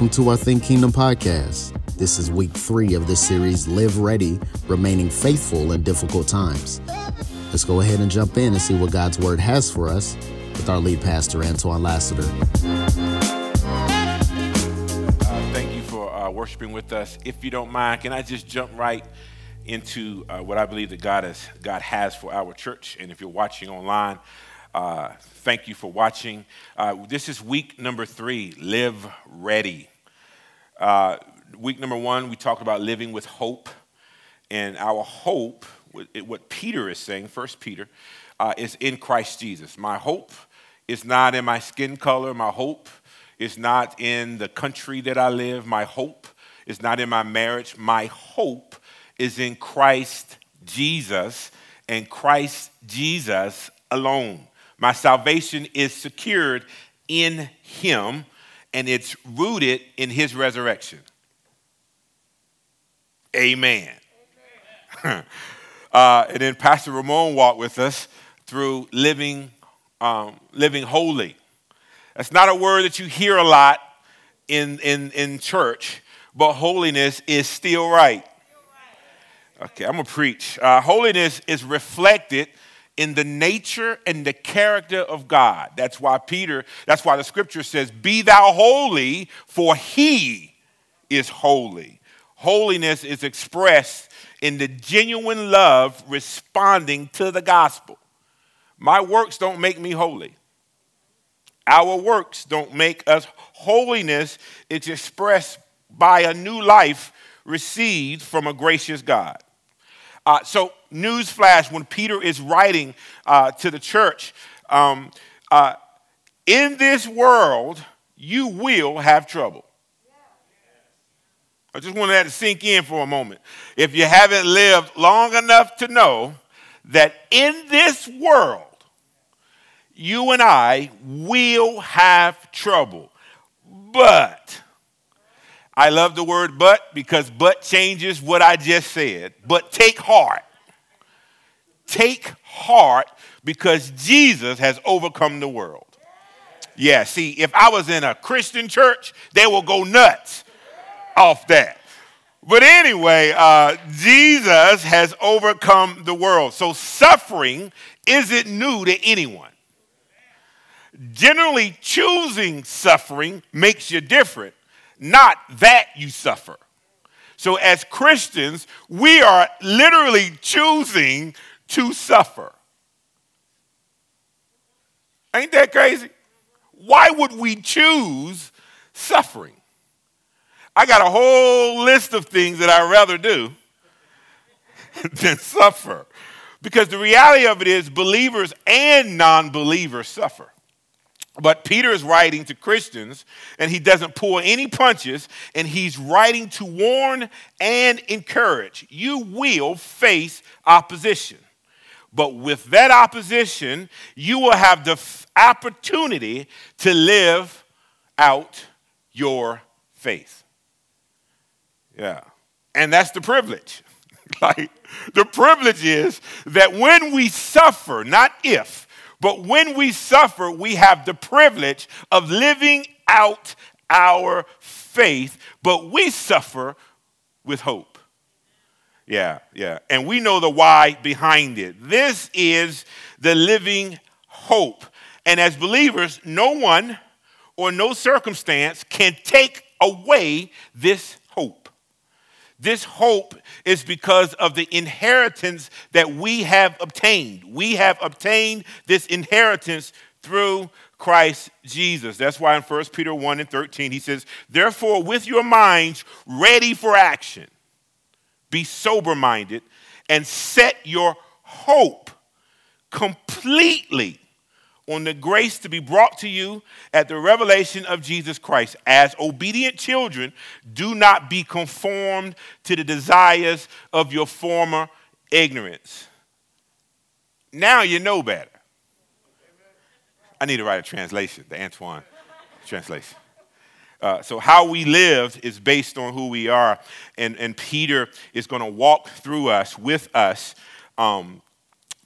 Welcome to our Think Kingdom podcast. This is week three of this series, Live Ready, Remaining Faithful in Difficult Times. Let's go ahead and jump in and see what God's Word has for us with our lead pastor, Antoine Lassiter. Uh, thank you for uh, worshiping with us. If you don't mind, can I just jump right into uh, what I believe that God has, God has for our church? And if you're watching online, uh, thank you for watching. Uh, this is week number three Live Ready. Uh, week number one, we talked about living with hope. And our hope, what Peter is saying, First Peter, uh, is in Christ Jesus. My hope is not in my skin color. My hope is not in the country that I live. My hope is not in my marriage. My hope is in Christ Jesus and Christ Jesus alone. My salvation is secured in him and it's rooted in his resurrection. Amen. Amen. uh, and then Pastor Ramon walked with us through living, um, living holy. That's not a word that you hear a lot in, in, in church, but holiness is still right. Okay, I'm gonna preach. Uh, holiness is reflected in the nature and the character of God. That's why Peter, that's why the scripture says, Be thou holy, for he is holy. Holiness is expressed in the genuine love responding to the gospel. My works don't make me holy. Our works don't make us holiness. It's expressed by a new life received from a gracious God. Uh, so, newsflash when Peter is writing uh, to the church, um, uh, in this world, you will have trouble. I just wanted that to sink in for a moment. If you haven't lived long enough to know that in this world, you and I will have trouble. But, I love the word but because but changes what I just said. But take heart. Take heart because Jesus has overcome the world. Yeah, see, if I was in a Christian church, they will go nuts off that. But anyway, uh, Jesus has overcome the world. So suffering isn't new to anyone. Generally, choosing suffering makes you different not that you suffer. So, as Christians, we are literally choosing to suffer. Ain't that crazy? Why would we choose suffering? I got a whole list of things that I'd rather do than suffer. Because the reality of it is, believers and non believers suffer. But Peter is writing to Christians and he doesn't pull any punches and he's writing to warn and encourage. You will face opposition. But with that opposition, you will have the f- opportunity to live out your faith. Yeah. And that's the privilege. like the privilege is that when we suffer, not if, but when we suffer, we have the privilege of living out our faith, but we suffer with hope. Yeah, yeah. And we know the why behind it. This is the living hope. And as believers, no one or no circumstance can take away this hope. this hope is because of the inheritance that we have obtained. We have obtained this inheritance through Christ Jesus. That's why in 1 Peter 1 and 13 he says, Therefore, with your minds ready for action, be sober minded and set your hope completely on the grace to be brought to you at the revelation of Jesus Christ. As obedient children, do not be conformed to the desires of your former ignorance. Now you know better. I need to write a translation, the Antoine translation. Uh, so, how we live is based on who we are. And, and Peter is going to walk through us, with us, um,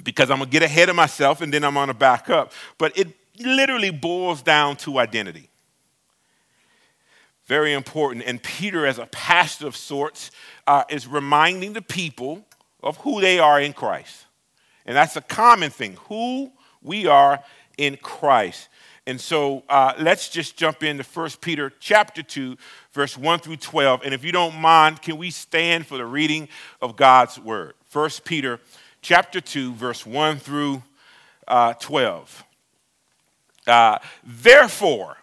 because I'm going to get ahead of myself and then I'm going to back up. But it literally boils down to identity. Very important. And Peter, as a pastor of sorts, uh, is reminding the people of who they are in Christ. And that's a common thing who we are in Christ. And so uh, let's just jump into 1 Peter chapter 2, verse 1 through 12. And if you don't mind, can we stand for the reading of God's word? 1 Peter chapter 2, verse 1 through uh, 12. Uh, Therefore,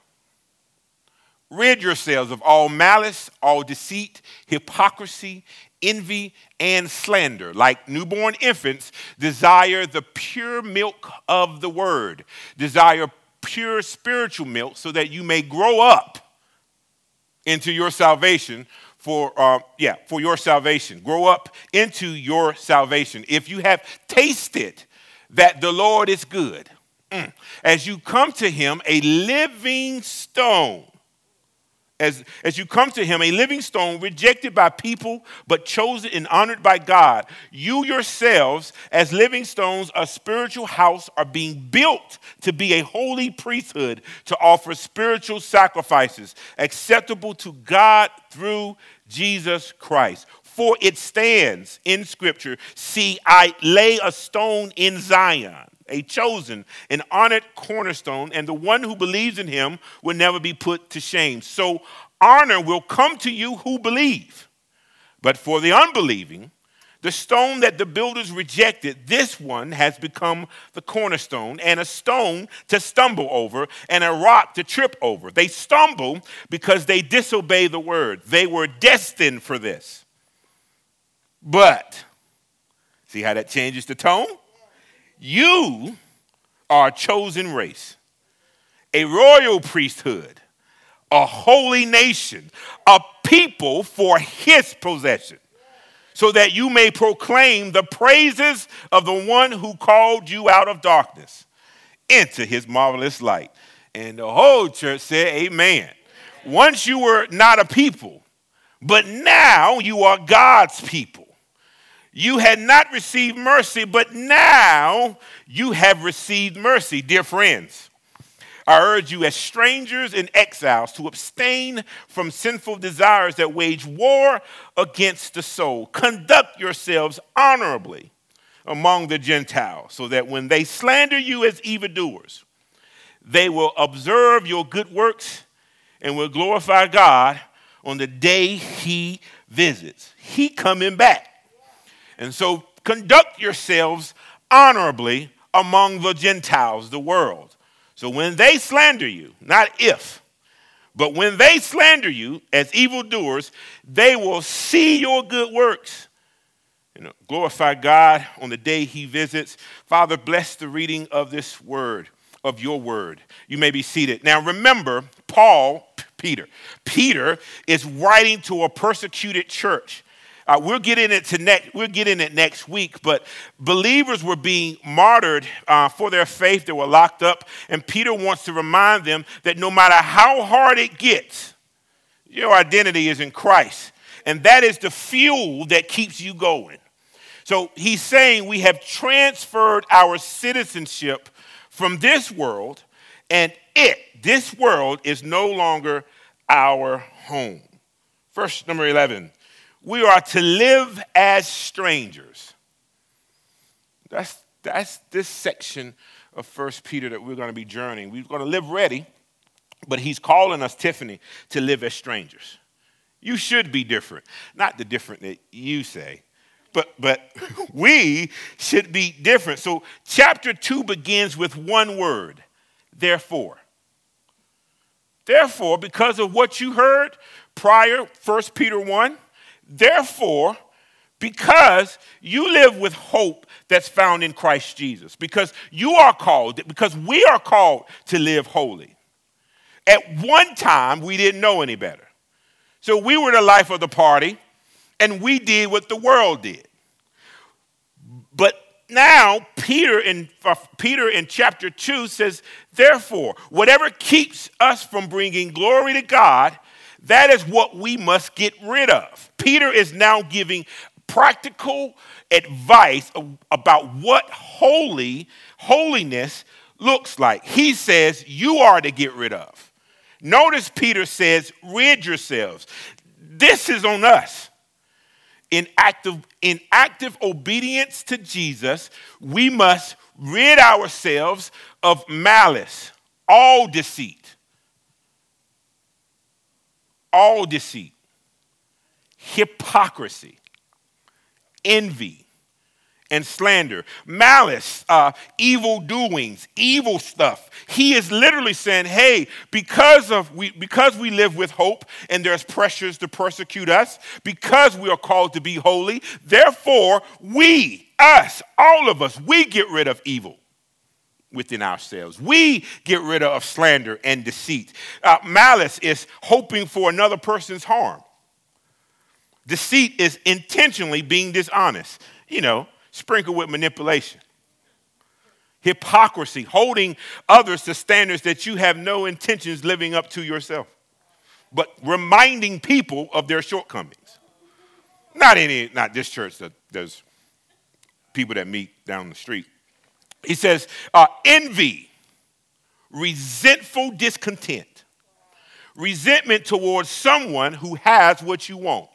rid yourselves of all malice, all deceit, hypocrisy, envy, and slander. Like newborn infants, desire the pure milk of the word. Desire pure spiritual milk so that you may grow up into your salvation for uh, yeah for your salvation. Grow up into your salvation. If you have tasted that the lord is good mm, as you come to him a living stone as, as you come to him, a living stone rejected by people, but chosen and honored by God. You yourselves, as living stones, a spiritual house, are being built to be a holy priesthood to offer spiritual sacrifices acceptable to God through Jesus Christ. For it stands in Scripture See, I lay a stone in Zion a chosen, an honored cornerstone, and the one who believes in him will never be put to shame. So honor will come to you who believe. But for the unbelieving, the stone that the builders rejected, this one has become the cornerstone and a stone to stumble over and a rock to trip over. They stumble because they disobey the word. They were destined for this. But, see how that changes the tone? You are a chosen race, a royal priesthood, a holy nation, a people for his possession, so that you may proclaim the praises of the one who called you out of darkness into his marvelous light. And the whole church said, Amen. Once you were not a people, but now you are God's people. You had not received mercy, but now you have received mercy, dear friends. I urge you, as strangers and exiles, to abstain from sinful desires that wage war against the soul. Conduct yourselves honorably among the Gentiles, so that when they slander you as evildoers, they will observe your good works and will glorify God on the day He visits. He coming back. And so conduct yourselves honorably among the Gentiles, the world. So when they slander you, not if, but when they slander you as evildoers, they will see your good works. You know, glorify God on the day he visits. Father, bless the reading of this word, of your word. You may be seated. Now remember, Paul, Peter, Peter is writing to a persecuted church. Uh, we'll get in it to next. We'll get in it next week. But believers were being martyred uh, for their faith. They were locked up, and Peter wants to remind them that no matter how hard it gets, your identity is in Christ, and that is the fuel that keeps you going. So he's saying we have transferred our citizenship from this world, and it, this world, is no longer our home. Verse number 11 we are to live as strangers. That's, that's this section of First Peter that we're going to be journeying. We're going to live ready, but he's calling us, Tiffany, to live as strangers. You should be different. Not the different that you say, but, but we should be different. So, chapter 2 begins with one word therefore. Therefore, because of what you heard prior, 1 Peter 1, Therefore, because you live with hope that's found in Christ Jesus, because you are called, because we are called to live holy. At one time, we didn't know any better. So we were the life of the party, and we did what the world did. But now, Peter in, uh, Peter in chapter 2 says, Therefore, whatever keeps us from bringing glory to God that is what we must get rid of. Peter is now giving practical advice about what holy holiness looks like. He says you are to get rid of. Notice Peter says, rid yourselves. This is on us. In active, in active obedience to Jesus, we must rid ourselves of malice, all deceit, all deceit, hypocrisy, envy, and slander, malice, uh, evil doings, evil stuff. He is literally saying, "Hey, because of we because we live with hope and there's pressures to persecute us, because we are called to be holy, therefore we, us, all of us, we get rid of evil." Within ourselves. We get rid of slander and deceit. Uh, malice is hoping for another person's harm. Deceit is intentionally being dishonest. You know, sprinkled with manipulation. Hypocrisy, holding others to standards that you have no intentions living up to yourself, but reminding people of their shortcomings. Not any, not this church, that there's people that meet down the street. He says, uh, envy, resentful discontent, resentment towards someone who has what you want.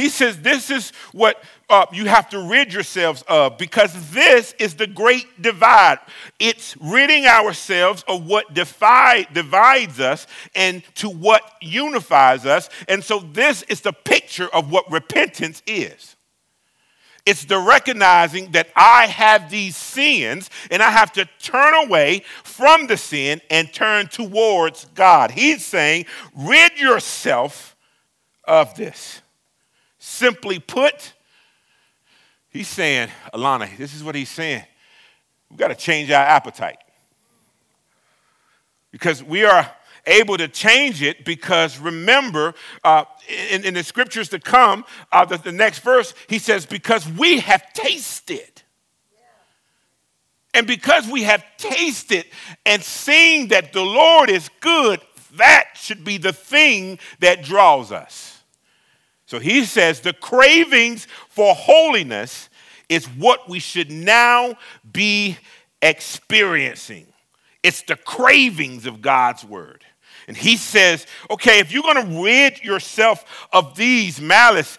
He says this is what uh, you have to rid yourselves of because this is the great divide. It's ridding ourselves of what divide, divides us and to what unifies us. And so this is the picture of what repentance is. It's the recognizing that I have these sins and I have to turn away from the sin and turn towards God. He's saying, rid yourself of this. Simply put, he's saying, Alana, this is what he's saying. We've got to change our appetite. Because we are able to change it because remember, uh, in, in, the scriptures to come, uh, the, the next verse, he says, because we have tasted. And because we have tasted and seen that the Lord is good, that should be the thing that draws us. So he says the cravings for holiness is what we should now be experiencing. It's the cravings of God's word. And he says, okay, if you're going to rid yourself of these malice,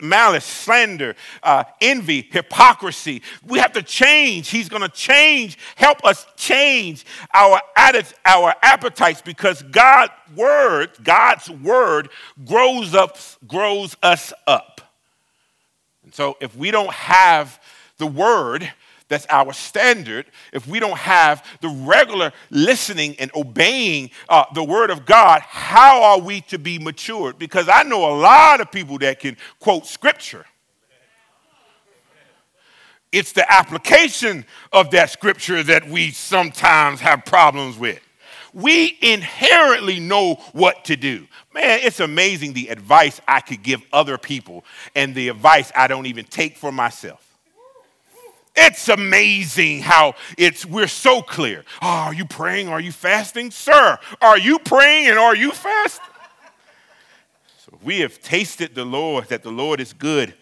malice, slander, uh, envy, hypocrisy, we have to change. He's going to change, help us change our, our appetites because God's word, God's word grows up, grows us up. And so if we don't have the word, that's our standard, if we don't have the regular listening and obeying uh, the word of God, how are we to be matured? Because I know a lot of people that can quote scripture. It's the application of that scripture that we sometimes have problems with. We inherently know what to do. Man, it's amazing the advice I could give other people and the advice I don't even take for myself. It's amazing how it's we're so clear. Oh, are you praying? Are you fasting? Sir, are you praying and are you fasting? So we have tasted the Lord, that the Lord is good.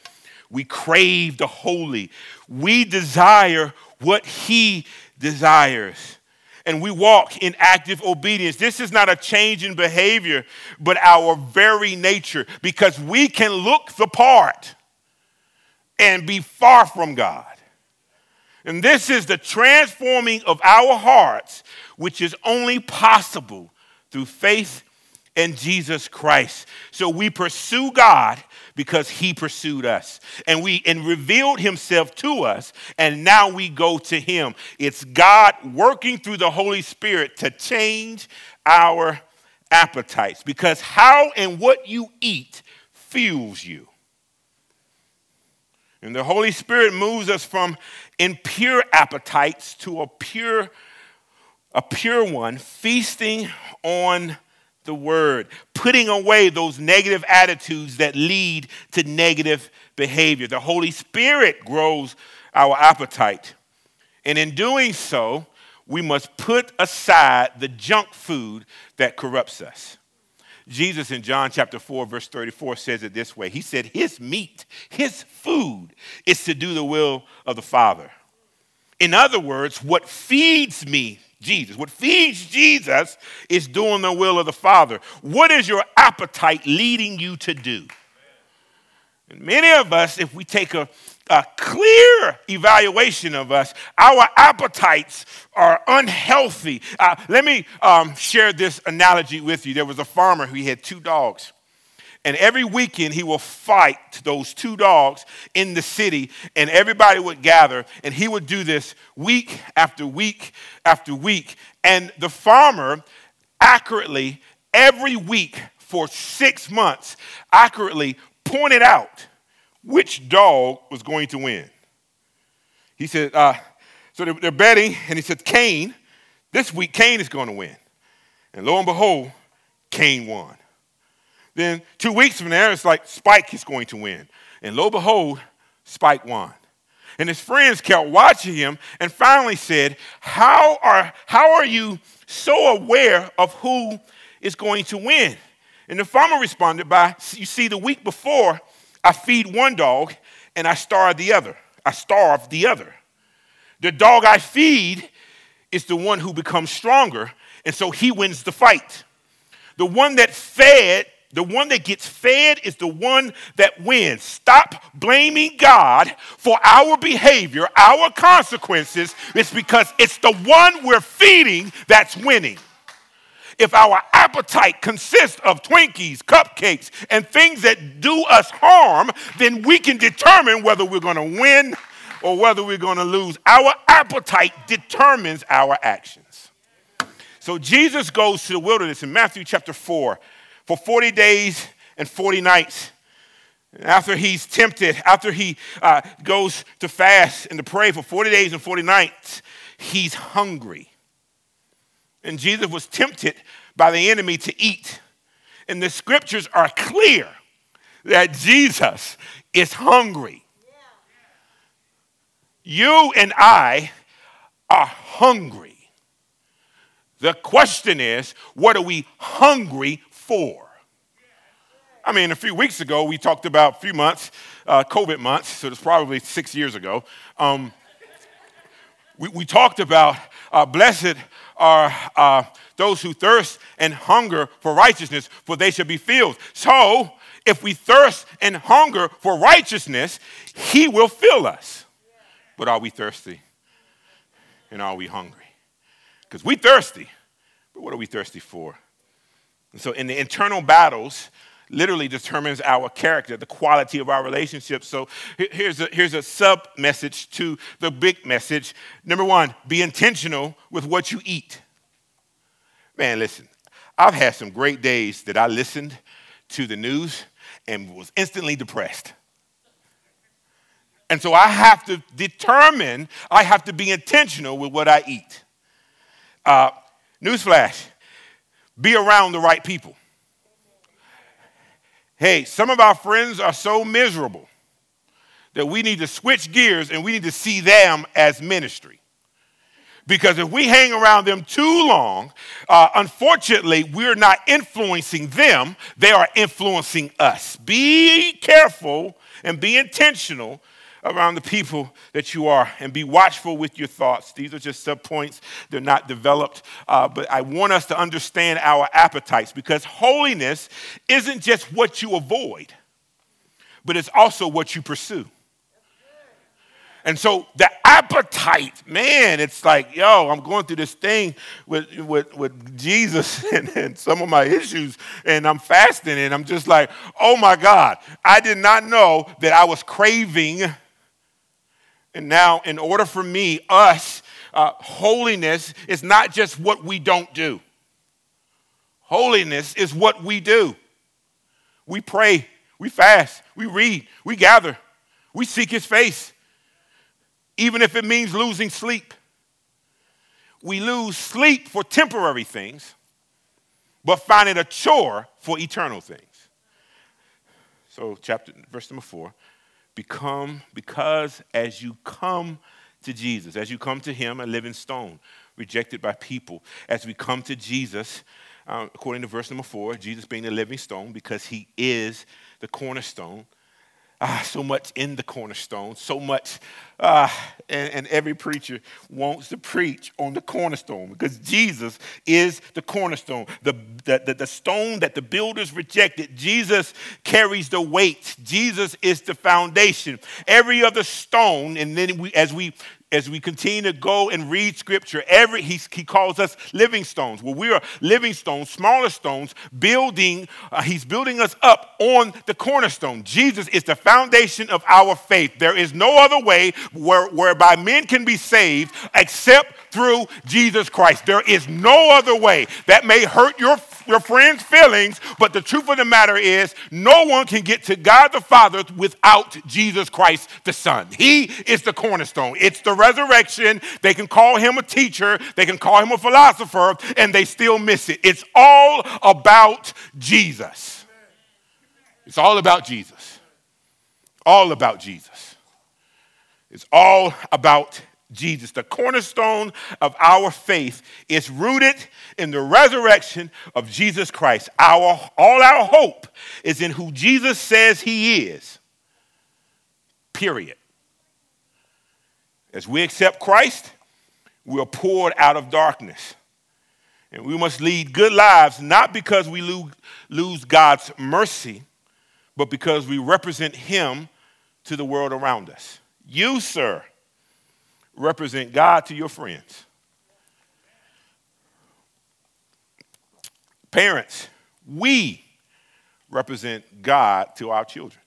We crave the holy. We desire what he desires. And we walk in active obedience. This is not a change in behavior, but our very nature, because we can look the part and be far from God. And this is the transforming of our hearts, which is only possible through faith in Jesus Christ. So we pursue God because he pursued us and we and revealed himself to us and now we go to him. It's God working through the Holy Spirit to change our appetites because how and what you eat fuels you. And the Holy Spirit moves us from impure appetites to a pure, a pure one, feasting on the word, putting away those negative attitudes that lead to negative behavior. The Holy Spirit grows our appetite. And in doing so, we must put aside the junk food that corrupts us. Jesus in John chapter 4, verse 34 says it this way He said, His meat, His food is to do the will of the Father. In other words, what feeds me Jesus. What feeds Jesus is doing the will of the Father. What is your appetite leading you to do? And many of us, if we take a, a clear evaluation of us, our appetites are unhealthy. Uh, let me um, share this analogy with you. There was a farmer who had two dogs. And every weekend, he will fight those two dogs in the city, and everybody would gather, and he would do this week after week after week. And the farmer accurately, every week for six months, accurately pointed out which dog was going to win. He said, uh, so they're, betting, and he said, Cain, this week Cain is going to win. And lo and behold, Cain won. Then two weeks from there, it's like Spike is going to win. And lo and behold, Spike won. And his friends kept watching him and finally said, How are, how are you so aware of who is going to win? And the farmer responded by, You see, the week before, I feed one dog and I starve the other. I starve the other. The dog I feed is the one who becomes stronger, and so he wins the fight. The one that fed, the one that gets fed is the one that wins. Stop blaming God for our behavior, our consequences. It's because it's the one we're feeding that's winning if our appetite consists of Twinkies, cupcakes, and things that do us harm, then we can determine whether we're going to win or whether we're going to lose. Our appetite determines our actions. So Jesus goes to the wilderness in Matthew chapter 4 for 40 days and 40 nights. After he's tempted, after he uh, goes to fast and to pray for 40 days and 40 nights, he's hungry. And Jesus was tempted by the enemy to eat. And the scriptures are clear that Jesus is hungry. You and I are hungry. The question is, what are we hungry for? I mean, a few weeks ago, we talked about a few months, uh, COVID months, so it's probably six years ago. Um, we, we, talked about uh, blessed are uh, those who thirst and hunger for righteousness, for they shall be filled. So, if we thirst and hunger for righteousness, He will fill us. But are we thirsty? And are we hungry? Because we thirsty, but what are we thirsty for? And so, in the internal battles, literally determines our character, the quality of our relationships. So here's a, here's a sub message to the big message. Number one, be intentional with what you eat. Man, listen, I've had some great days that I listened to the news and was instantly depressed. And so I have to determine, I have to be intentional with what I eat. Uh, newsflash be around the right people. Hey, some of our friends are so miserable that we need to switch gears and we need to see them as ministry. Because if we hang around them too long, uh, unfortunately, we're not influencing them, they are influencing us. Be careful and be intentional around the people that you are and be watchful with your thoughts. These are just sub points, they're not developed, uh, but I want us to understand our appetites because holiness isn't just what you avoid, but it's also what you pursue. And so the appetite, man, it's like, yo, I'm going through this thing with, with, with Jesus and, and, some of my issues, and I'm fasting, and I'm just like, oh my God, I did not know that I was craving and now, in order for me, us, uh, holiness is not just what we don't do. Holiness is what we do. We pray, we fast, we read, we gather, we seek His face, even if it means losing sleep. We lose sleep for temporary things, but find it a chore for eternal things. So, chapter, verse number four become because as you come to Jesus, as you come to Him, a living stone, rejected by people, as we come to Jesus, uh, according to verse number four, Jesus being the living stone because He is the cornerstone. Ah, so much in the cornerstone, so much, uh, and, and every preacher wants to preach on the cornerstone because Jesus is the cornerstone, the, the, the, the stone that the builders rejected. Jesus carries the weight, Jesus is the foundation. Every other stone, and then we, as we as we continue to go and read scripture, every he, he calls us living stones. Well, we are living stones, smaller stones, building, uh, he's building us up on the cornerstone. Jesus is the foundation of our faith. There is no other way where, whereby men can be saved except through Jesus Christ. There is no other way. That may hurt your, your friend's feelings, but the truth of the matter is no one can get to God the Father without Jesus Christ the Son. He is the cornerstone. It's the resurrection. They can call him a teacher, they can call him a philosopher, and they still miss it. It's all about Jesus. It's all about Jesus. All about Jesus. It's all about Jesus. The cornerstone of our faith is rooted in the resurrection of Jesus Christ. Our, all our hope is in who Jesus says he is. Period. As we accept Christ, we are poured out of darkness. And we must lead good lives, not because we lose God's mercy, but because we represent Him to the world around us. You, sir, represent God to your friends. Parents, we represent God to our children.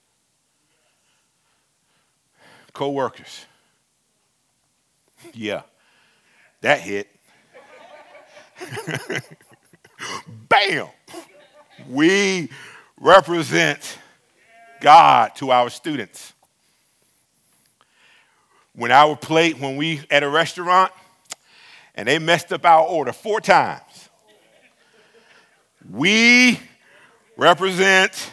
Co workers, yeah, that hit. Bam! We represent God to our students. When our plate, when we at a restaurant and they messed up our order four times, we represent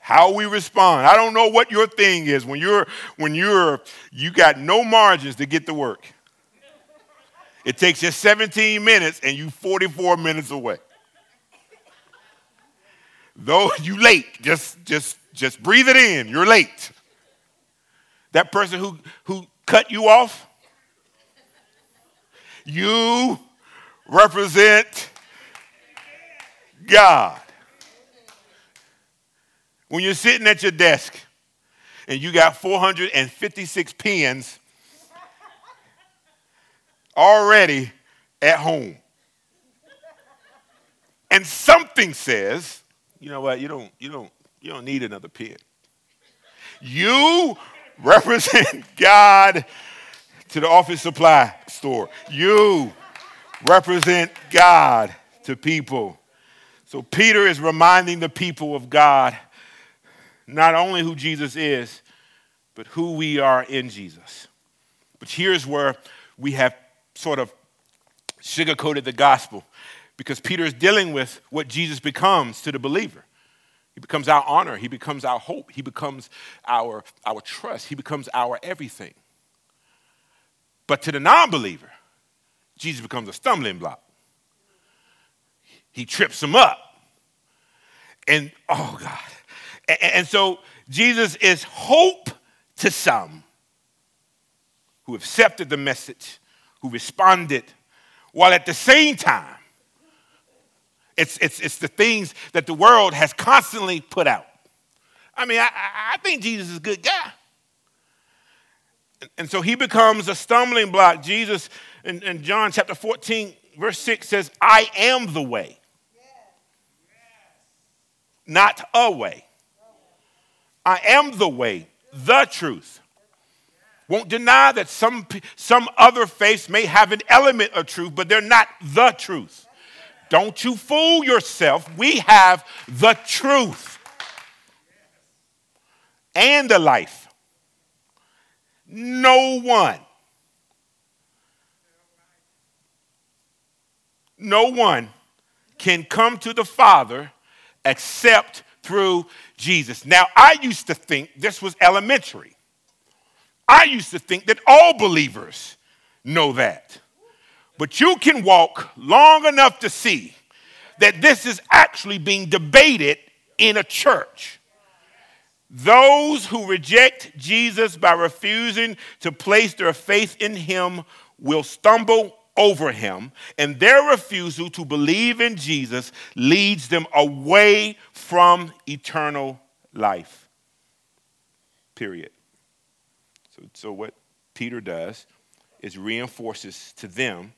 how we respond. I don't know what your thing is when you're when you're you got no margins to get to work. It takes you 17 minutes and you 44 minutes away. Though you late, just just just breathe it in. You're late. That person who who cut you off, you represent God. When you're sitting at your desk and you got 456 pens already at home, and something says, you know what, you don't, you don't, you don't need another pen. You represent God to the office supply store. You represent God to people. So Peter is reminding the people of God not only who Jesus is, but who we are in Jesus. But here's where we have sort of sugarcoated the gospel because Peter is dealing with what Jesus becomes to the believer. He becomes our honor, he becomes our hope, he becomes our, our trust, he becomes our everything. But to the non believer, Jesus becomes a stumbling block. He trips him up. And oh God, and so Jesus is hope to some who accepted the message, who responded, while at the same time, it's, it's, it's the things that the world has constantly put out. I mean, I, I think Jesus is a good guy. And, so he becomes a stumbling block. Jesus in, in John chapter 14, verse 6 says, I am the way, not a way. I am the way, the truth. Won't deny that some, some other faiths may have an element of truth, but they're not the truth. Don't you fool yourself. We have the truth and the life. No one, no one can come to the Father except through Jesus. Now, I used to think this was elementary. I used to think that all believers know that. But you can walk long enough to see that this is actually being debated in a church. Those who reject Jesus by refusing to place their faith in him will stumble over him, and their refusal to believe in Jesus leads them away from eternal life. Period. So, so what Peter does is reinforces to them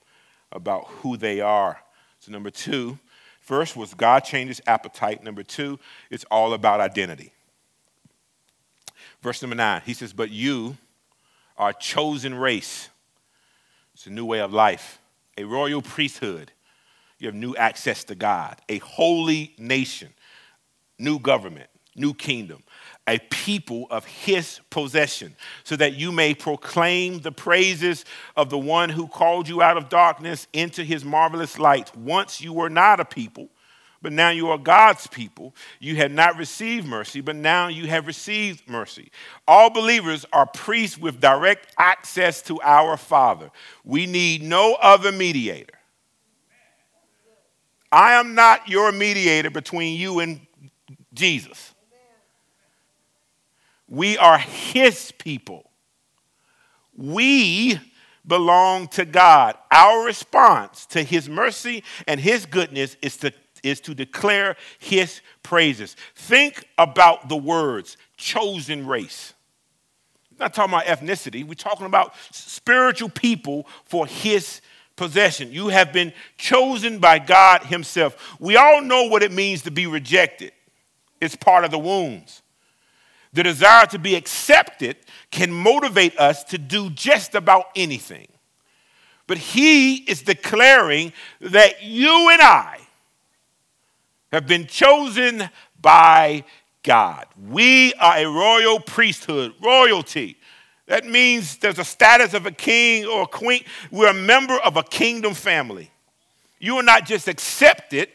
about who they are. So, number two, first was God changes appetite. Number two, it's all about identity. Verse number nine, he says, But you are a chosen race. It's a new way of life, a royal priesthood. You have new access to God, a holy nation, new government, new kingdom, a people of his possession, so that you may proclaim the praises of the one who called you out of darkness into his marvelous light. Once you were not a people, but now you are God's people. You had not received mercy, but now you have received mercy. All believers are priests with direct access to our Father. We need no other mediator. I am not your mediator between you and Jesus. We are His people. We belong to God. Our response to His mercy and His goodness is to, is to declare His praises. Think about the words chosen race. We're not talking about ethnicity, we're talking about spiritual people for His possession. You have been chosen by God Himself. We all know what it means to be rejected, it's part of the wounds. The desire to be accepted can motivate us to do just about anything. But he is declaring that you and I have been chosen by God. We are a royal priesthood, royalty. That means there's a status of a king or a queen. We're a member of a kingdom family. You are not just accepted,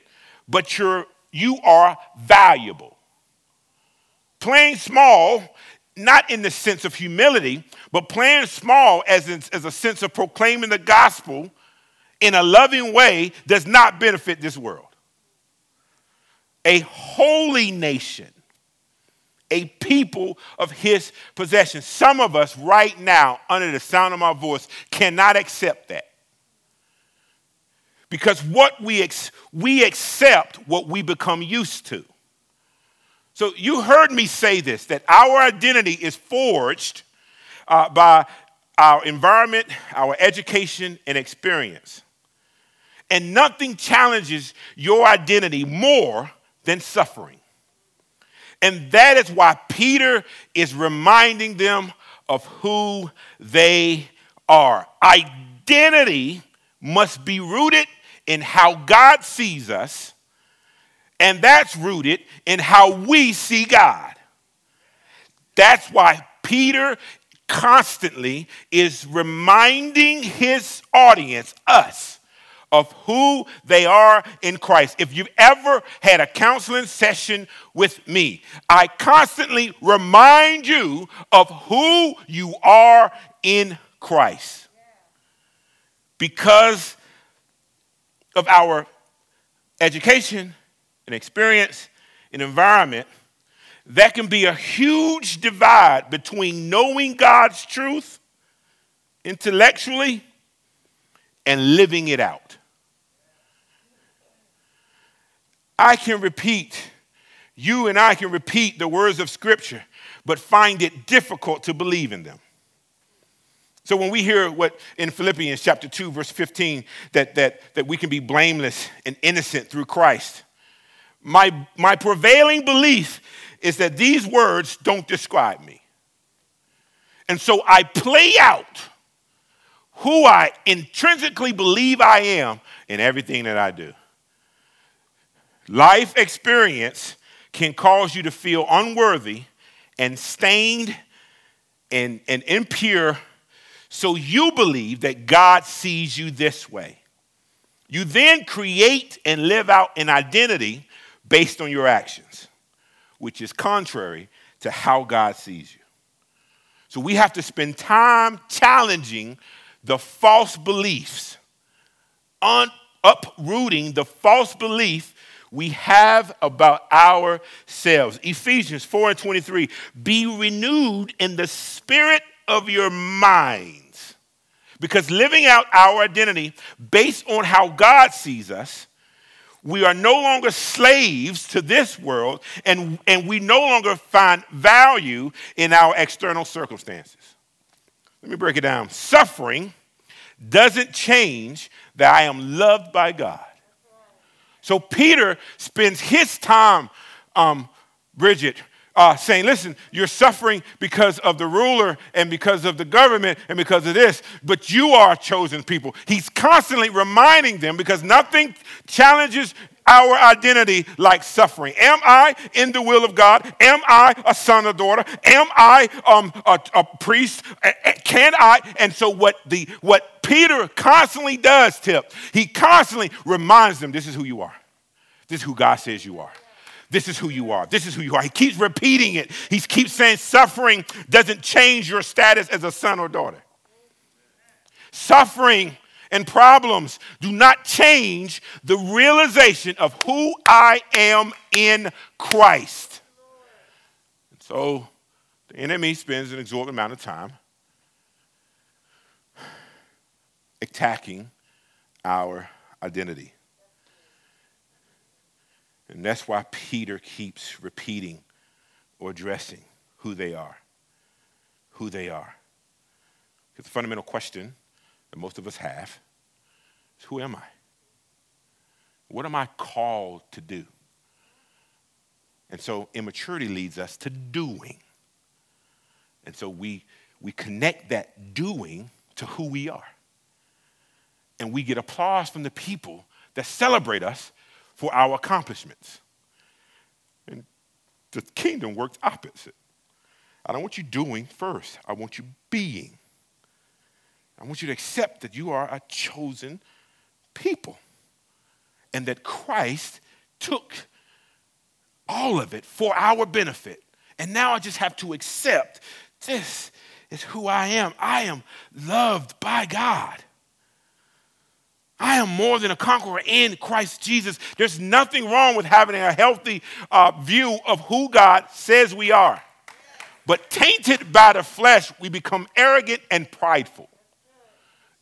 but you're, you are valuable playing small, not in the sense of humility, but playing small as, in, as a sense of proclaiming the gospel in a loving way does not benefit this world. A holy nation, a people of his possession. Some of us right now, under the sound of my voice, cannot accept that. Because what we, ex- we accept what we become used to. So you heard me say this that our identity is forged uh, by our environment, our education, and experience. And nothing challenges your identity more than suffering. And that is why Peter is reminding them of who they are. Identity must be rooted in how God sees us and that's rooted in how we see God. That's why Peter constantly is reminding his audience, us, of who they are in Christ. If you've ever had a counseling session with me, I constantly remind you of who you are in Christ. Because of our education, an experience, an environment, that can be a huge divide between knowing God's truth intellectually and living it out. I can repeat, you and I can repeat the words of Scripture, but find it difficult to believe in them. So when we hear what in Philippians chapter 2, verse 15, that, that, that we can be blameless and innocent through Christ, my, my prevailing belief is that these words don't describe me. And so I play out who I intrinsically believe I am in everything that I do. Life experience can cause you to feel unworthy and stained and, and impure, so you believe that God sees you this way. You then create and live out an identity based on your actions, which is contrary to how God sees you. So we have to spend time challenging the false beliefs, un- uprooting the false belief we have about ourselves. Ephesians 4 and 23 be renewed in the spirit of your minds. Because living out our identity based on how God sees us, we are no longer slaves to this world and, and we no longer find value in our external circumstances. Let me break it down. Suffering doesn't change that I am loved by God. So Peter spends his time, um, Bridget, uh, saying, Listen, you're suffering because of the ruler and because of the government and because of this, but you are chosen people. He's constantly reminding them because nothing challenges our identity like suffering. Am I in the will of God? Am I a son or daughter? Am I um, a, a priest? Can I? And so what the what Peter constantly does, Tip, he constantly reminds them this is who you are. This is who God says you are. This is who you are. This is who you are. He keeps repeating it. He keeps saying suffering doesn't change your status as a son or daughter. Suffering and problems do not change the realization of who I am in Christ. And so the enemy spends an exorbitant amount of time attacking our identity. And that's why Peter keeps repeating or addressing who they are. Who they are. Because the fundamental question that most of us have is who am I? What am I called to do? And so immaturity leads us to doing. And so we, we connect that doing to who we are and we get applause from the people that celebrate us for our accomplishments. And the kingdom works opposite. I don't want you doing first, I want you being. I want you to accept that you are a chosen people and that Christ took all of it for our benefit. And now I just have to accept this is who I am. I am loved by God. I am more than a conqueror in Christ Jesus. There's nothing wrong with having a healthy uh, view of who God says we are. But tainted by the flesh, we become arrogant and prideful.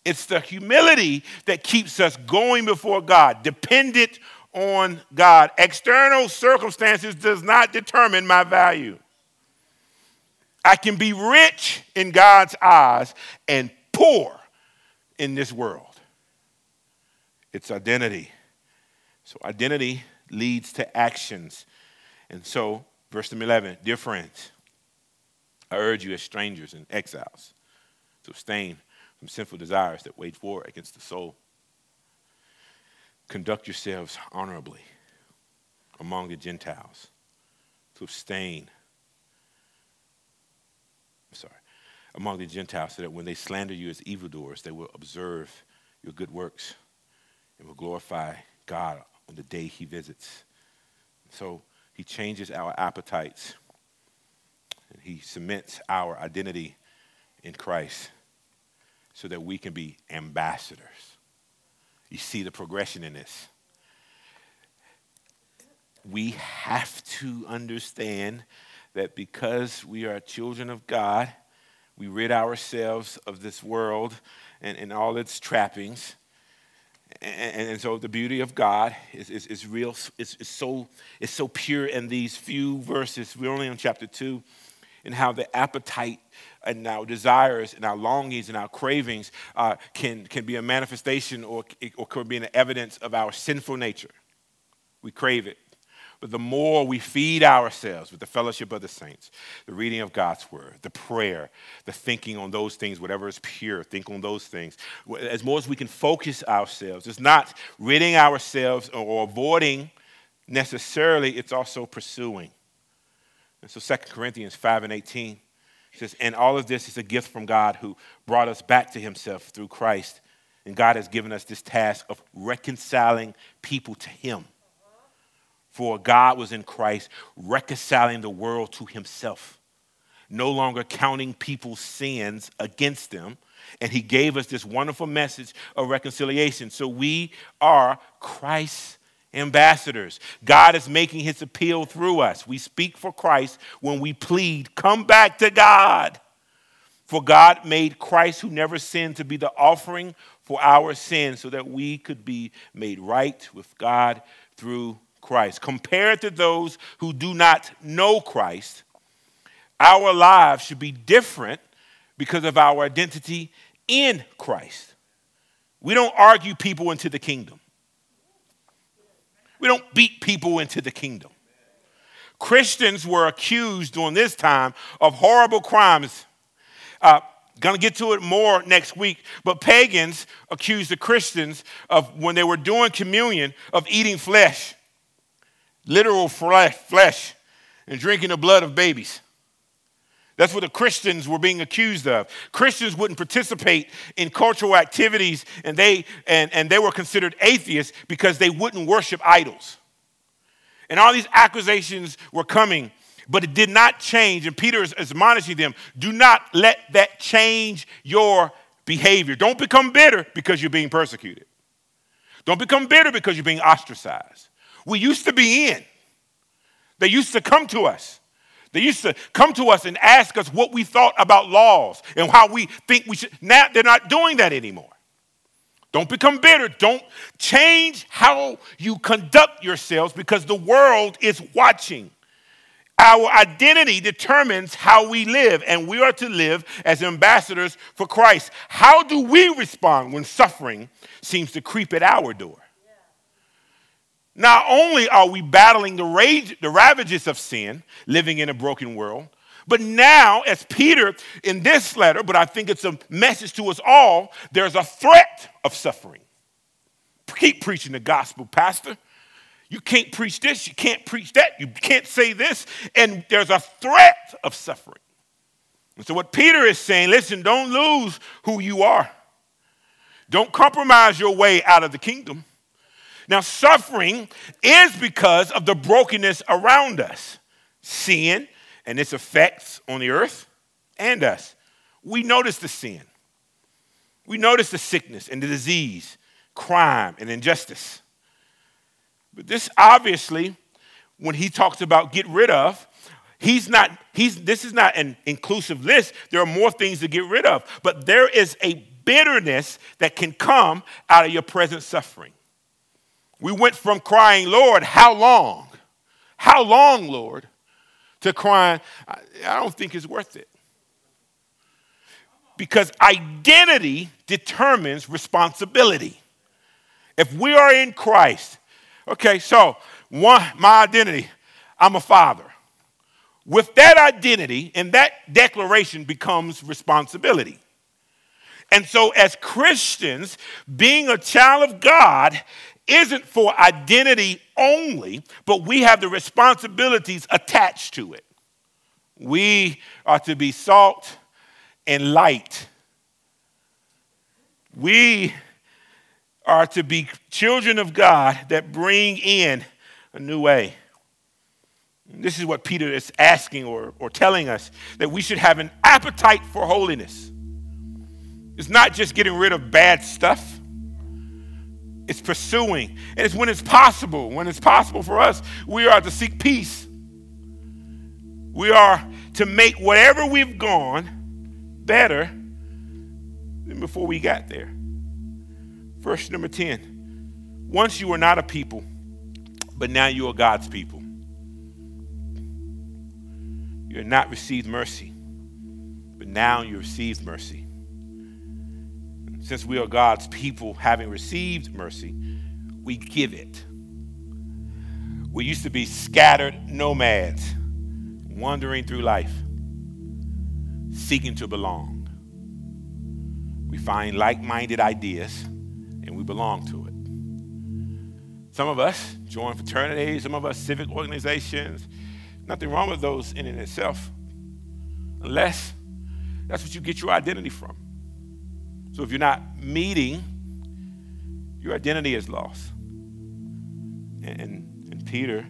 It's the humility that keeps us going before God, dependent on God. External circumstances does not determine my value. I can be rich in God's eyes and poor in this world. It's identity. So identity leads to actions. And so, verse number 11, dear friends, I urge you as strangers and exiles to abstain from sinful desires that wage war against the soul. Conduct yourselves honorably among the Gentiles, to abstain. I'm sorry, among the Gentiles, so that when they slander you as evildoers, they will observe your good works and will glorify God on the day he visits. So he changes our appetites and he cements our identity in Christ so that we can be ambassadors. You see the progression in this. We have to understand that because we are children of God, we rid ourselves of this world and, and all its trappings and, and, so the beauty of God is, is, is real, it's, so, is so pure in these few verses. We're only on chapter two, and how the appetite and our desires and our longings and our cravings uh, can, can be a manifestation or, or could be an evidence of our sinful nature. We crave it. But the more we feed ourselves with the fellowship of the saints, the reading of God's word, the prayer, the thinking on those things, whatever is pure, think on those things. As more as we can focus ourselves, it's not ridding ourselves or avoiding necessarily, it's also pursuing. And so 2 Corinthians 5 and 18 says, And all of this is a gift from God who brought us back to himself through Christ. And God has given us this task of reconciling people to him. For God was in Christ reconciling the world to himself, no longer counting people's sins against them. And he gave us this wonderful message of reconciliation. So we are Christ's ambassadors. God is making his appeal through us. We speak for Christ when we plead, Come back to God. For God made Christ, who never sinned, to be the offering for our sins so that we could be made right with God through Christ. Compared to those who do not know Christ, our lives should be different because of our identity in Christ. We don't argue people into the kingdom. We don't beat people into the kingdom. Christians were accused during this time of horrible crimes uh, Gonna get to it more next week, but pagans accused the Christians of when they were doing communion of eating flesh, literal flesh, and drinking the blood of babies. That's what the Christians were being accused of. Christians wouldn't participate in cultural activities and they, and, and they were considered atheists because they wouldn't worship idols. And all these accusations were coming but it did not change. And Peter is admonishing them do not let that change your behavior. Don't become bitter because you're being persecuted. Don't become bitter because you're being ostracized. We used to be in, they used to come to us. They used to come to us and ask us what we thought about laws and how we think we should. Now they're not doing that anymore. Don't become bitter. Don't change how you conduct yourselves because the world is watching. Our identity determines how we live, and we are to live as ambassadors for Christ. How do we respond when suffering seems to creep at our door? Not only are we battling the, rage, the ravages of sin, living in a broken world, but now, as Peter in this letter, but I think it's a message to us all, there's a threat of suffering. Keep preaching the gospel, Pastor. You can't preach this, you can't preach that, you can't say this, and there's a threat of suffering. And so, what Peter is saying listen, don't lose who you are, don't compromise your way out of the kingdom. Now, suffering is because of the brokenness around us, sin and its effects on the earth and us. We notice the sin, we notice the sickness and the disease, crime and injustice. But this obviously, when he talks about get rid of, he's not, he's, this is not an inclusive list. There are more things to get rid of. But there is a bitterness that can come out of your present suffering. We went from crying, Lord, how long? How long, Lord? To crying, I, don't think it's worth it. Because identity determines responsibility. If we are in Christ, Okay, so one, my identity, I'm a father. With that identity and that declaration becomes responsibility. And so, as Christians, being a child of God isn't for identity only, but we have the responsibilities attached to it. We are to be salt and light. We are to be children of God that bring in a new way. This is what Peter is asking or, or telling us that we should have an appetite for holiness. It's not just getting rid of bad stuff, it's pursuing. And it's when it's possible. When it's possible for us, we are to seek peace. We are to make whatever we've gone better than before we got there. Verse number 10. Once you were not a people, but now you are God's people. You have not received mercy, but now you receive mercy. Since we are God's people, having received mercy, we give it. We used to be scattered nomads, wandering through life, seeking to belong. We find like minded ideas and we belong to it. Some of us join fraternities, some of us civic organizations. Nothing wrong with those in and of itself, unless that's what you get your identity from. So if you're not meeting, your identity is lost. And, and, and Peter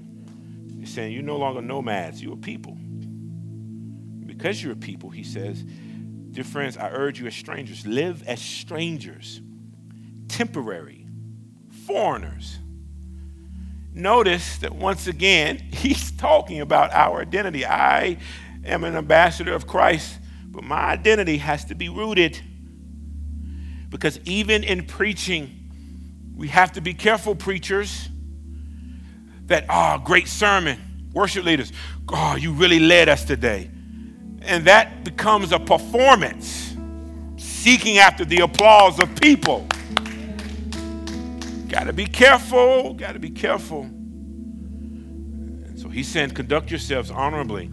is saying, You're no longer nomads, you're a people. Because you're a people, he says, Dear friends, I urge you as strangers, live as strangers temporary, foreigners notice that once again, he's talking about our identity. I am an ambassador of Christ, but my identity has to be rooted. Because even in preaching, we have to be careful, preachers, that, oh, great sermon, worship leaders, oh, you really led us today. And that becomes a performance, seeking after the applause of people. Got to be careful, got to be careful. And so he's saying, conduct yourselves honorably.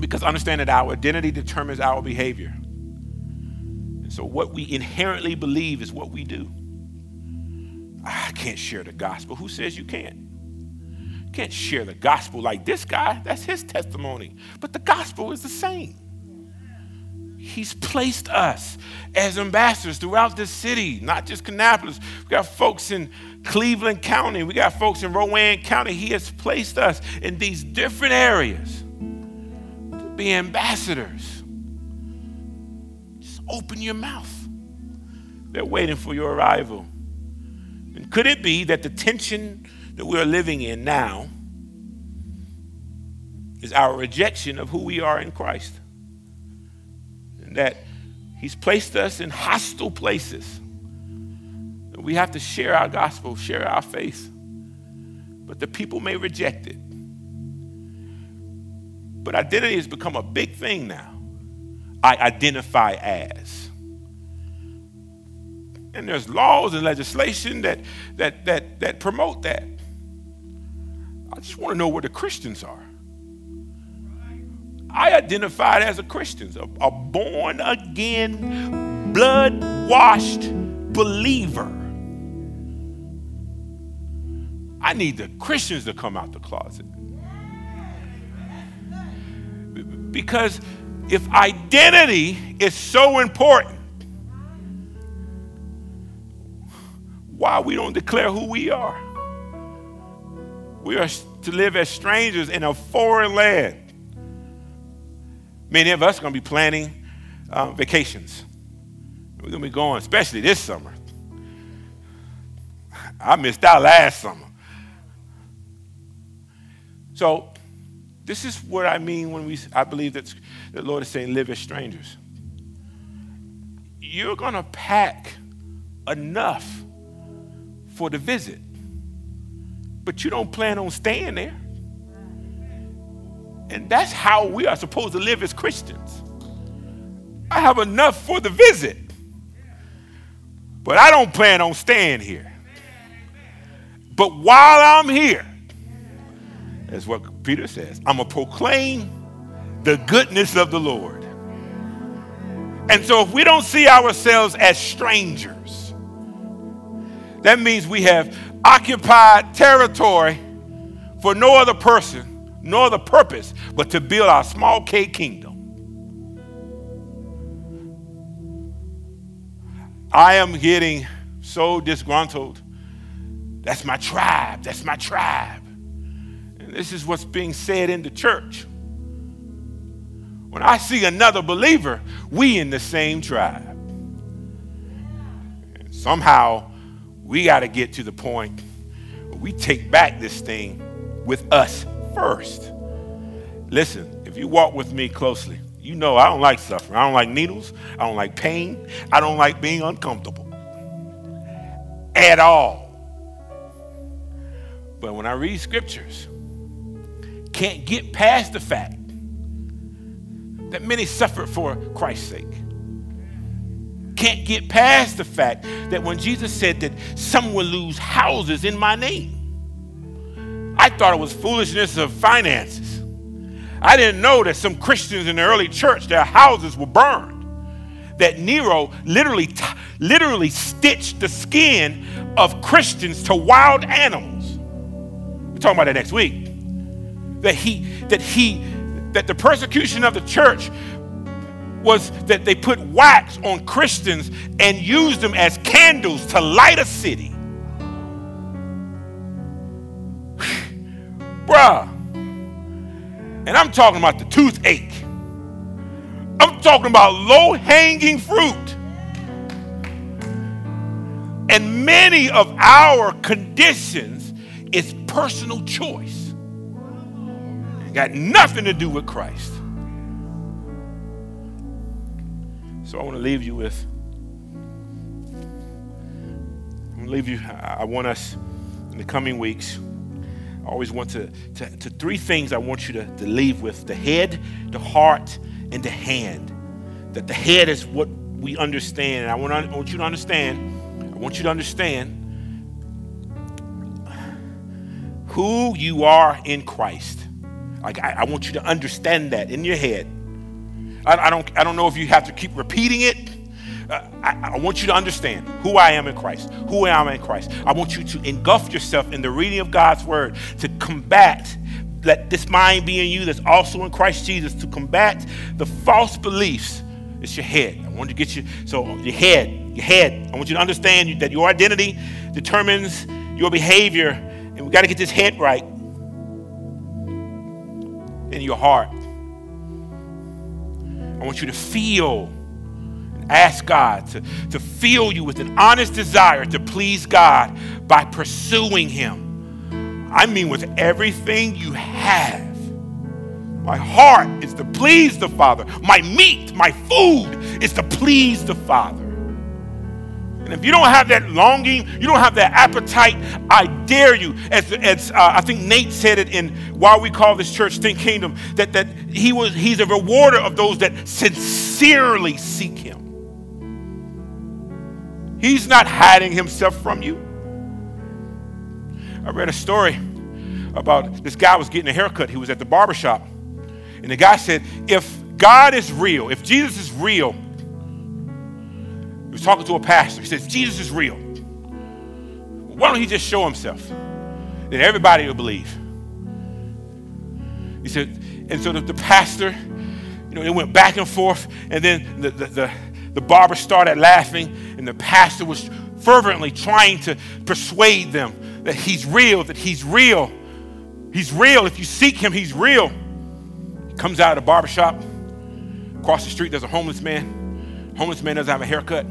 Because understand that our identity determines our behavior. So what we inherently believe is what we do. I can't share the gospel. Who says you can't? Can't share the gospel like this guy. That's his testimony. But the gospel is the same. He's placed us as ambassadors throughout the city, not just Kannapolis. We got folks in Cleveland County, we got folks in Rowan County. He has placed us in these different areas to be ambassadors. Open your mouth. They're waiting for your arrival. And could it be that the tension that we're living in now is our rejection of who we are in Christ? And that He's placed us in hostile places. We have to share our gospel, share our faith. But the people may reject it. But identity has become a big thing now. I identify as and there's laws and legislation that, that, that, that promote that. I just want to know where the Christians are. I identified as a Christian, a, a born again, blood washed believer. I need the Christians to come out the closet. Because if identity is so important, why we don't declare who we are. We are to live as strangers in a foreign land. Many of us are going to be planning um, vacations. We're going to be going, especially this summer. I missed out last summer. So, this is what I mean when we, I believe that the Lord is saying, live as strangers. You're going to pack enough for the visit, but you don't plan on staying there. And that's how we are supposed to live as Christians. I have enough for the visit, but I don't plan on staying here. But while I'm here, that's what Peter says, I'm going to proclaim the goodness of the Lord. And so if we don't see ourselves as strangers, that means we have occupied territory for no other person, no other purpose, but to build our small K kingdom. I am getting so disgruntled. That's my tribe. That's my tribe. This is what's being said in the church. When I see another believer, we in the same tribe. And somehow we got to get to the point where we take back this thing with us first. Listen, if you walk with me closely, you know I don't like suffering. I don't like needles. I don't like pain. I don't like being uncomfortable at all. But when I read scriptures, can't get past the fact that many suffered for Christ's sake can't get past the fact that when Jesus said that some will lose houses in my name, I thought it was foolishness of finances. I didn't know that some Christians in the early church, their houses were burned. That Nero literally, literally stitched the skin of Christians to wild animals. We're talking about that next week. That he, that he, that the persecution of the church was that they put wax on Christians and used them as candles to light a city. Bruh. And I'm talking about the toothache. I'm talking about low hanging fruit. And many of our conditions is personal choice. Got nothing to do with Christ. So I want to leave you with. I'm leave you. I want us in the coming weeks. I always want to, to, to three things I want you to, to leave with the head, the heart, and the hand. That the head is what we understand. And I want, I want you to understand, I want you to understand who you are in Christ. Like I, I want you to understand that in your head. I, I, don't, I don't know if you have to keep repeating it. Uh, I, I, want you to understand who I am in Christ, who I am in Christ. I want you to engulf yourself in the reading of God's word to combat, let this mind be in you that's also in Christ Jesus, to combat the false beliefs. It's your head. I want to get you, so your head, your head. I want you to understand that your identity determines your behavior, and we got to get this head right in your heart. I want you to feel and Ask God to, to fill you with an honest desire to please God by pursuing Him. I mean, with everything you have. My heart is to please the Father. My meat, my food is to please the Father. And if you don't have that longing, you don't have that appetite, I dare you. As, as uh, I think Nate said it in why we call this church Think Kingdom, that, that he was he's a rewarder of those that sincerely seek him. He's not hiding himself from you. I read a story about this guy was getting a haircut. He was at the barber shop. And the guy said, if God is real, if Jesus is real, was talking to a pastor. He says, Jesus is real. Why don't he just show himself? Then everybody will believe. He said, and so the, the pastor, you know, they went back and forth, and then the, the, the the barber started laughing, and the pastor was fervently trying to persuade them that he's real, that he's real. He's real. If you seek him, he's real. He comes out of the barber shop. Across the street, there's a homeless man. Homeless man doesn't have a haircut.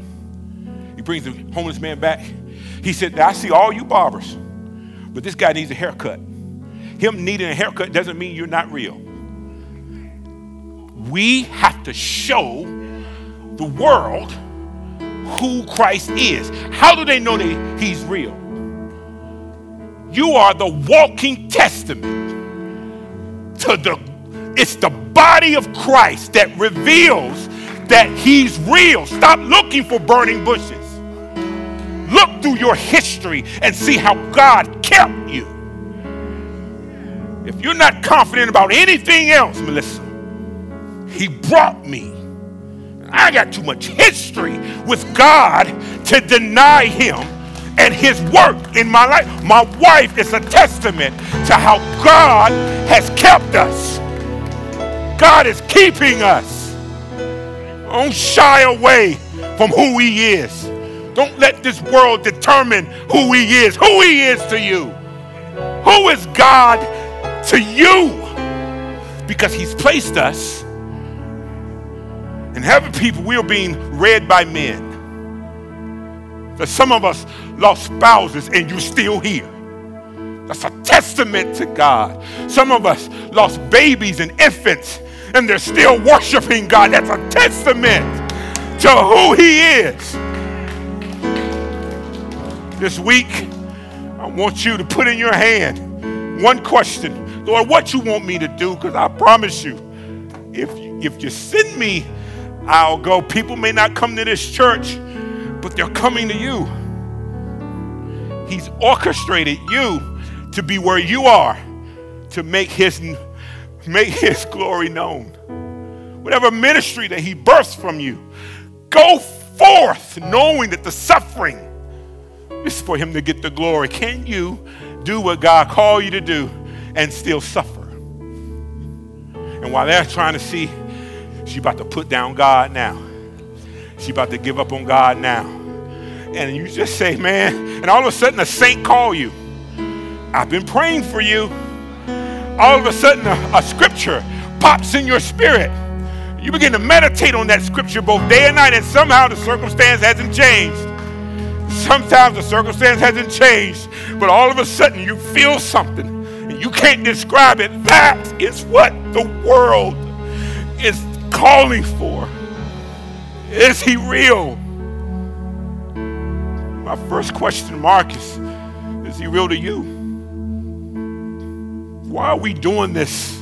Brings the homeless man back. He said, I see all you barbers, but this guy needs a haircut. Him needing a haircut doesn't mean you're not real. We have to show the world who Christ is. How do they know that he's real? You are the walking testament to the it's the body of Christ that reveals that he's real. Stop looking for burning bushes. Look through your history and see how God kept you. If you're not confident about anything else, Melissa, he brought me I got too much history with God to deny Him and His work in my life. My wife is a testament to how God has kept us. God is keeping us. Don't shy away from who He is. Don't let this world determine who He is. Who He is to you. Who is God to you? Because He's placed us in heaven, people, we are being read by men. That some of us lost spouses and you're still here. That's a testament to God. Some of us lost babies and infants and they're still worshiping God. That's a testament to who He is. This week, I want you to put in your hand one question Lord, what you want me to do? Because I promise you, if, if you send me I'll go. People may not come to this church, but they're coming to you. He's orchestrated you to be where you are to make his make his glory known. Whatever ministry that he births from you, go forth knowing that the suffering is for him to get the glory. Can you do what God called you to do and still suffer? And while they're trying to see she about to put down God now. She about to give up on God now. And you just say, man, and all of a sudden a saint call you. I've been praying for you. All of a sudden a, a scripture pops in your spirit. You begin to meditate on that scripture both day and night, and somehow the circumstance hasn't changed. Sometimes the circumstance hasn't changed, but all of a sudden you feel something and you can't describe it. That is what the world is calling for. Is he real? My first question, Marcus, is he real to you? Why are we doing this?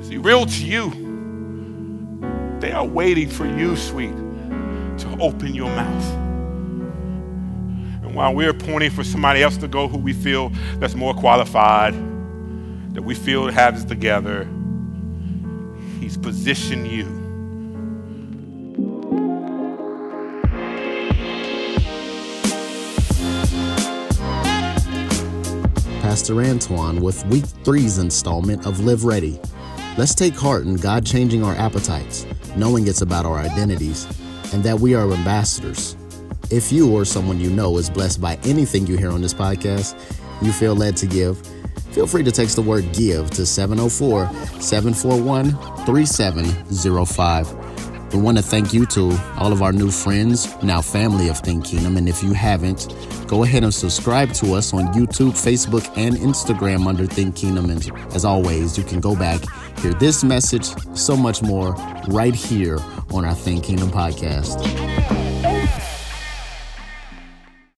Is he real to you? They are waiting for you, sweet, to open your mouth. While we're pointing for somebody else to go who we feel that's more qualified, that we feel has together, he's positioned you Pastor Antoine with week three's installment of Live Ready. Let's take heart in God changing our appetites, knowing it's about our identities, and that we are ambassadors. If you or someone you know is blessed by anything you hear on this podcast, you feel led to give, feel free to text the word give to 704 741 3705. We want to thank you to all of our new friends, now family of Think Kingdom. And if you haven't, go ahead and subscribe to us on YouTube, Facebook, and Instagram under Think Kingdom. And as always, you can go back, hear this message, so much more right here on our Think Kingdom podcast.